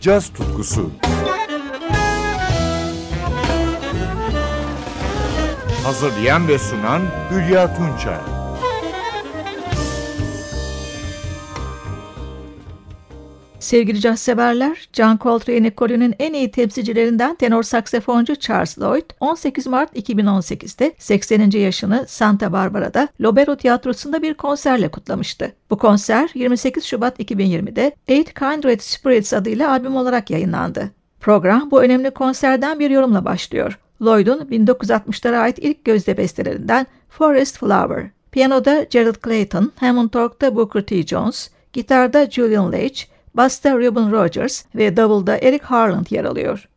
caz tutkusu. Hazırlayan ve sunan Hülya Tunçay. Sevgili caz severler, John Coltrane ekolünün en iyi temsilcilerinden tenor saksafoncu Charles Lloyd, 18 Mart 2018'de 80. yaşını Santa Barbara'da Lobero Tiyatrosu'nda bir konserle kutlamıştı. Bu konser 28 Şubat 2020'de Eight Kindred Spirits adıyla albüm olarak yayınlandı. Program bu önemli konserden bir yorumla başlıyor. Lloyd'un 1960'lara ait ilk gözde bestelerinden Forest Flower. Piyanoda Gerald Clayton, Hammond Org'da Booker T. Jones, gitarda Julian Leitch, Basta Ruben Rogers ve Davulda Eric Harland yer alıyor.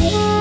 Yeah.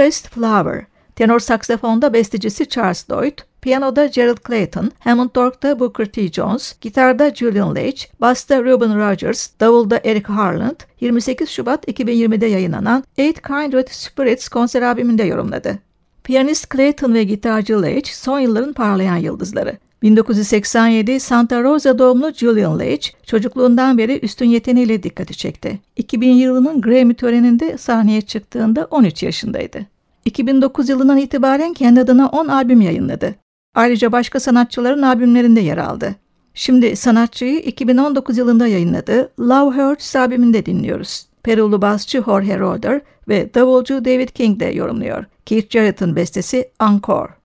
Forest Flower, tenor saksafonda bestecisi Charles Lloyd, Piyanoda Gerald Clayton, Hammond Org'da Booker T. Jones, gitarda Julian Leitch, basta Ruben Rogers, davulda Eric Harland, 28 Şubat 2020'de yayınlanan Eight Kindred Spirits konser albümünde yorumladı. Piyanist Clayton ve gitarcı Leitch son yılların parlayan yıldızları. 1987 Santa Rosa doğumlu Julian Leitch çocukluğundan beri üstün yeteneğiyle dikkati çekti. 2000 yılının Grammy töreninde sahneye çıktığında 13 yaşındaydı. 2009 yılından itibaren kendi adına 10 albüm yayınladı. Ayrıca başka sanatçıların albümlerinde yer aldı. Şimdi sanatçıyı 2019 yılında yayınladığı Love Hurts albümünde dinliyoruz. Perulu basçı Jorge Roder ve davulcu David King de yorumluyor. Keith Jarrett'ın bestesi Encore.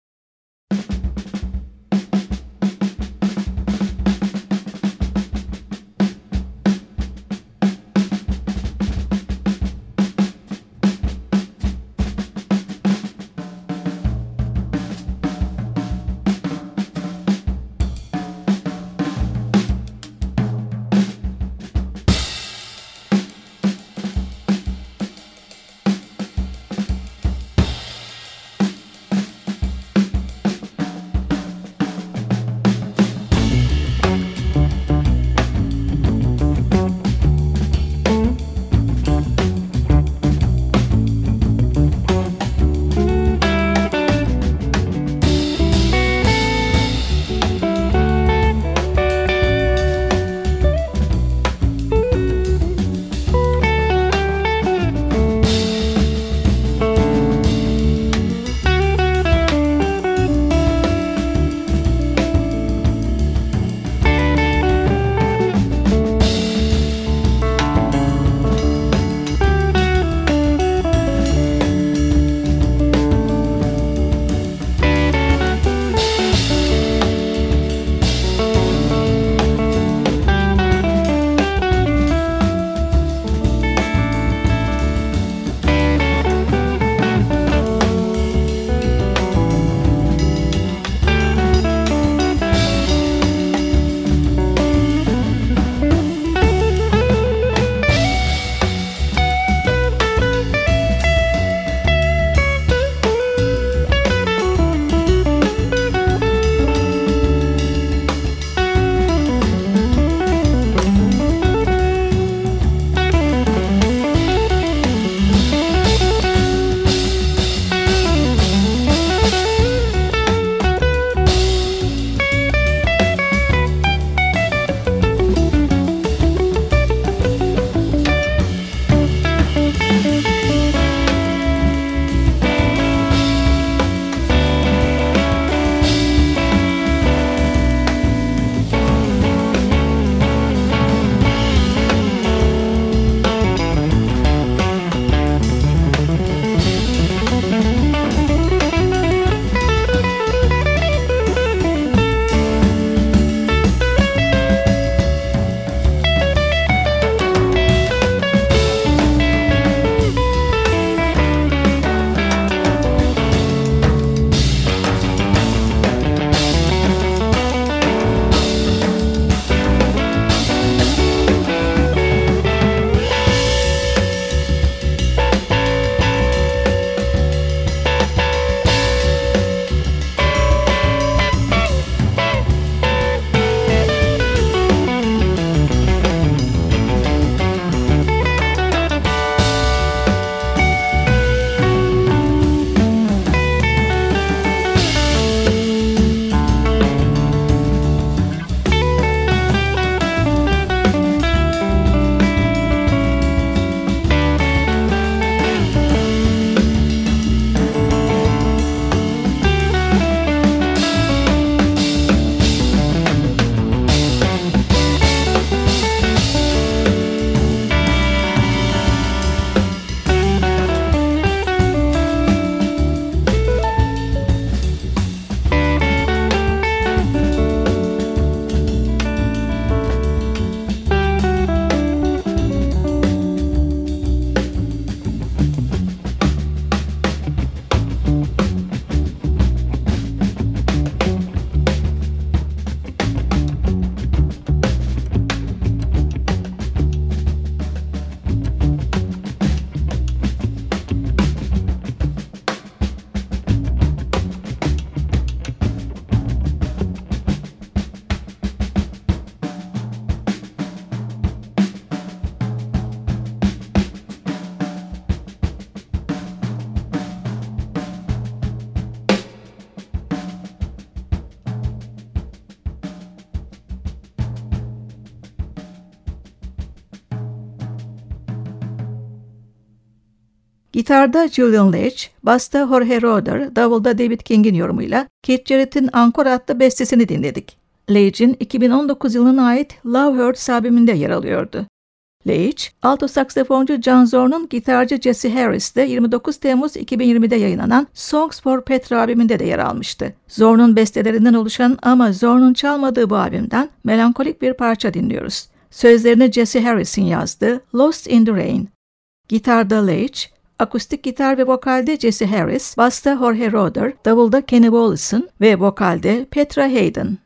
Gitarda Julian Leitch, basta Jorge Roder, davulda David King'in yorumuyla Keith Jarrett'in Ankor adlı bestesini dinledik. Leitch'in 2019 yılına ait Love Hurts albümünde yer alıyordu. Leitch, alto saksafoncu John Zorn'un gitarcı Jesse Harris'te 29 Temmuz 2020'de yayınlanan Songs for Petra albümünde de yer almıştı. Zorn'un bestelerinden oluşan ama Zorn'un çalmadığı bu albümden melankolik bir parça dinliyoruz. Sözlerini Jesse Harris'in yazdı, Lost in the Rain. Gitarda Leitch, akustik gitar ve vokalde Jesse Harris, basta Jorge Roder, davulda Kenny Wollison ve vokalde Petra Hayden.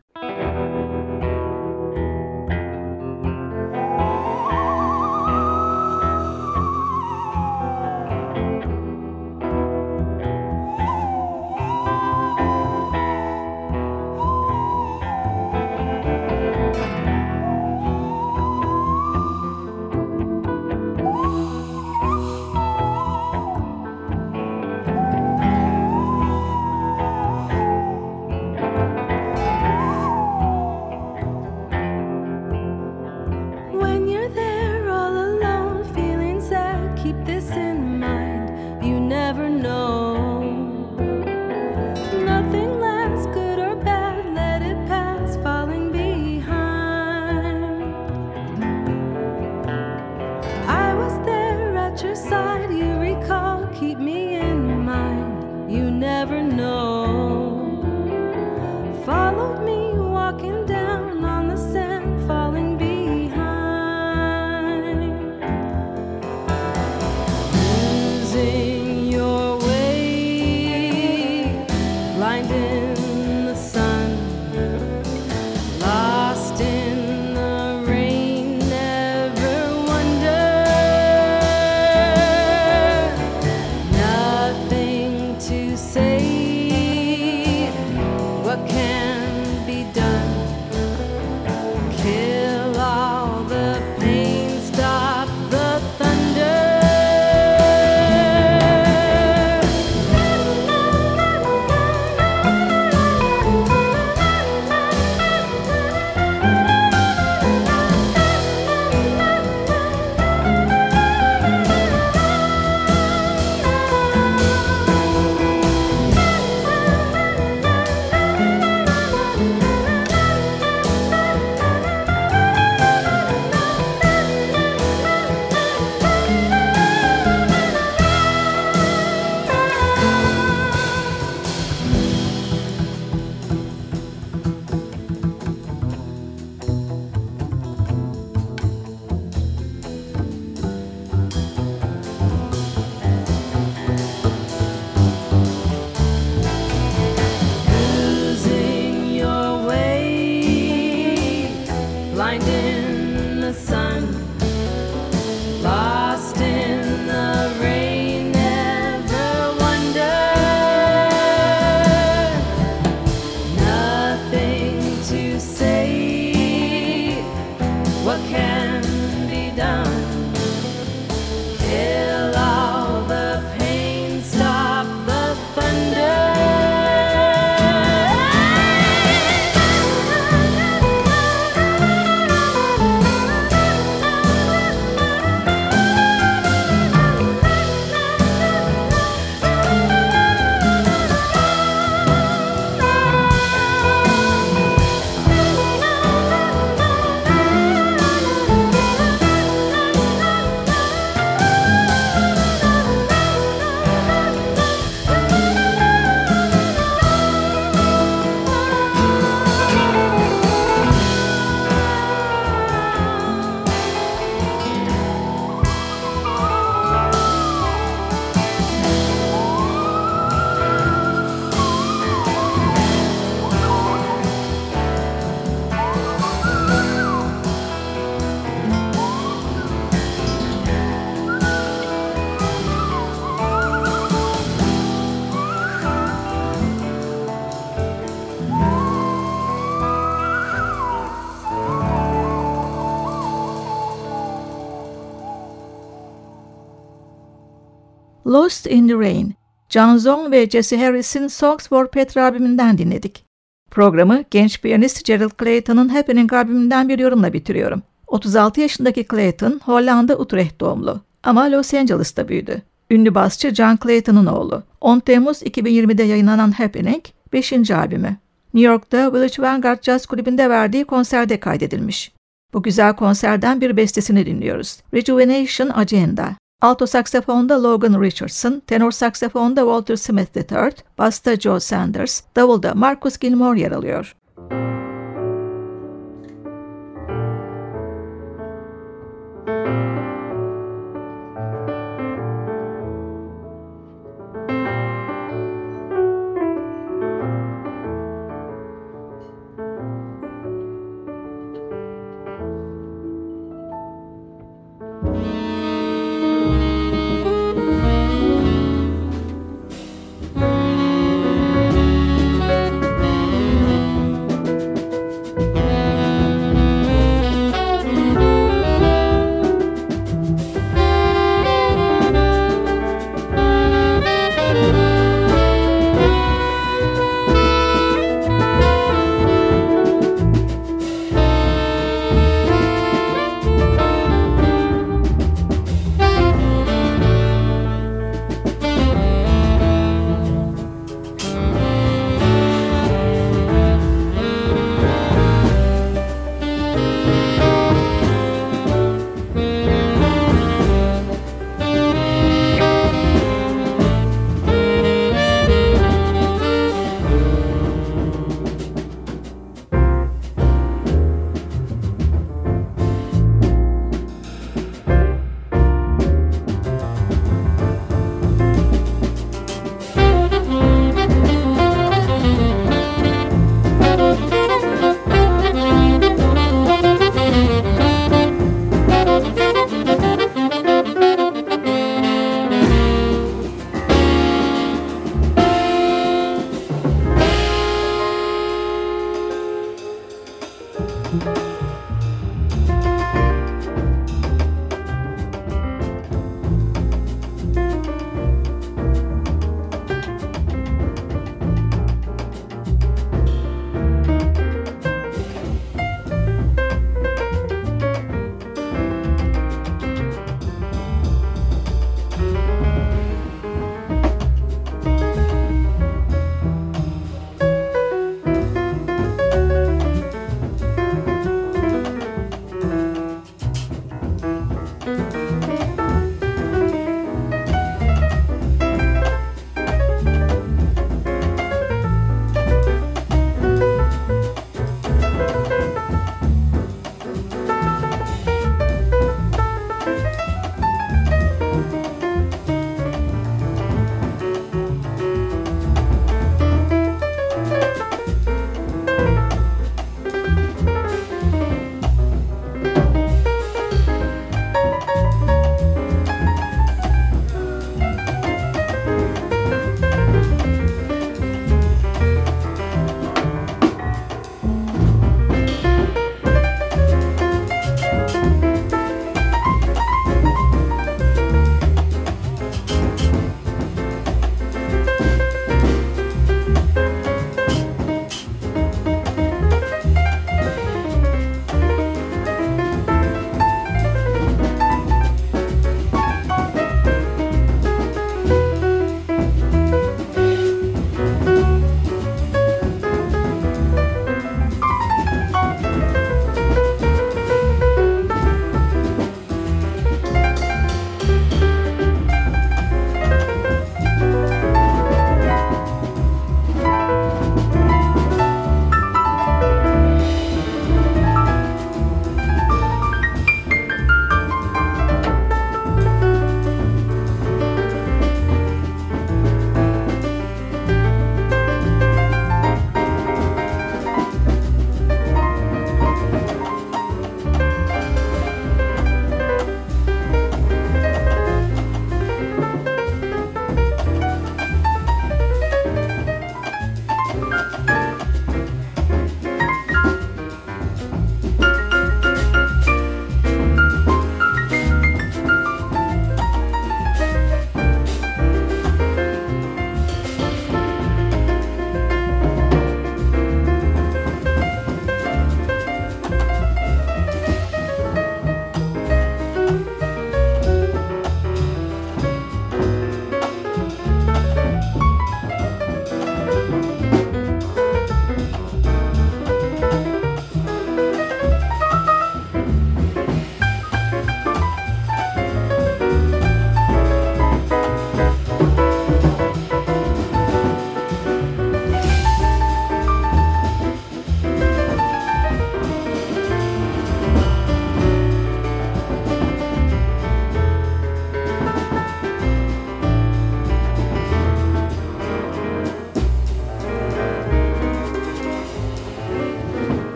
Lost in the Rain, John Zorn ve Jesse Harris'in Songs for Petra albümünden dinledik. Programı genç piyanist Gerald Clayton'ın Happening albümünden bir yorumla bitiriyorum. 36 yaşındaki Clayton, Hollanda Utrecht doğumlu ama Los Angeles'ta büyüdü. Ünlü basçı John Clayton'ın oğlu. 10 Temmuz 2020'de yayınlanan Happening 5. albümü. New York'ta Village Vanguard Jazz Kulübü'nde verdiği konserde kaydedilmiş. Bu güzel konserden bir bestesini dinliyoruz. Rejuvenation Agenda. Alto saksafonda Logan Richardson, tenor saksafonda Walter Smith III, basta Joe Sanders, davulda Marcus Gilmore yer alıyor.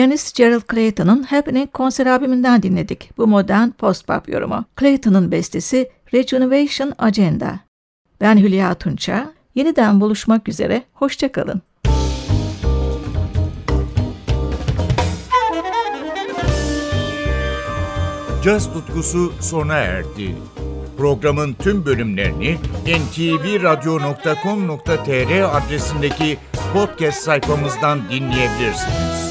Piyanist Gerald Clayton'ın Happening konser albümünden dinledik bu modern post-pop yorumu. Clayton'ın bestesi Regeneration Agenda. Ben Hülya Tunça. Yeniden buluşmak üzere. Hoşçakalın. Caz tutkusu sona erdi. Programın tüm bölümlerini ntvradio.com.tr adresindeki podcast sayfamızdan dinleyebilirsiniz.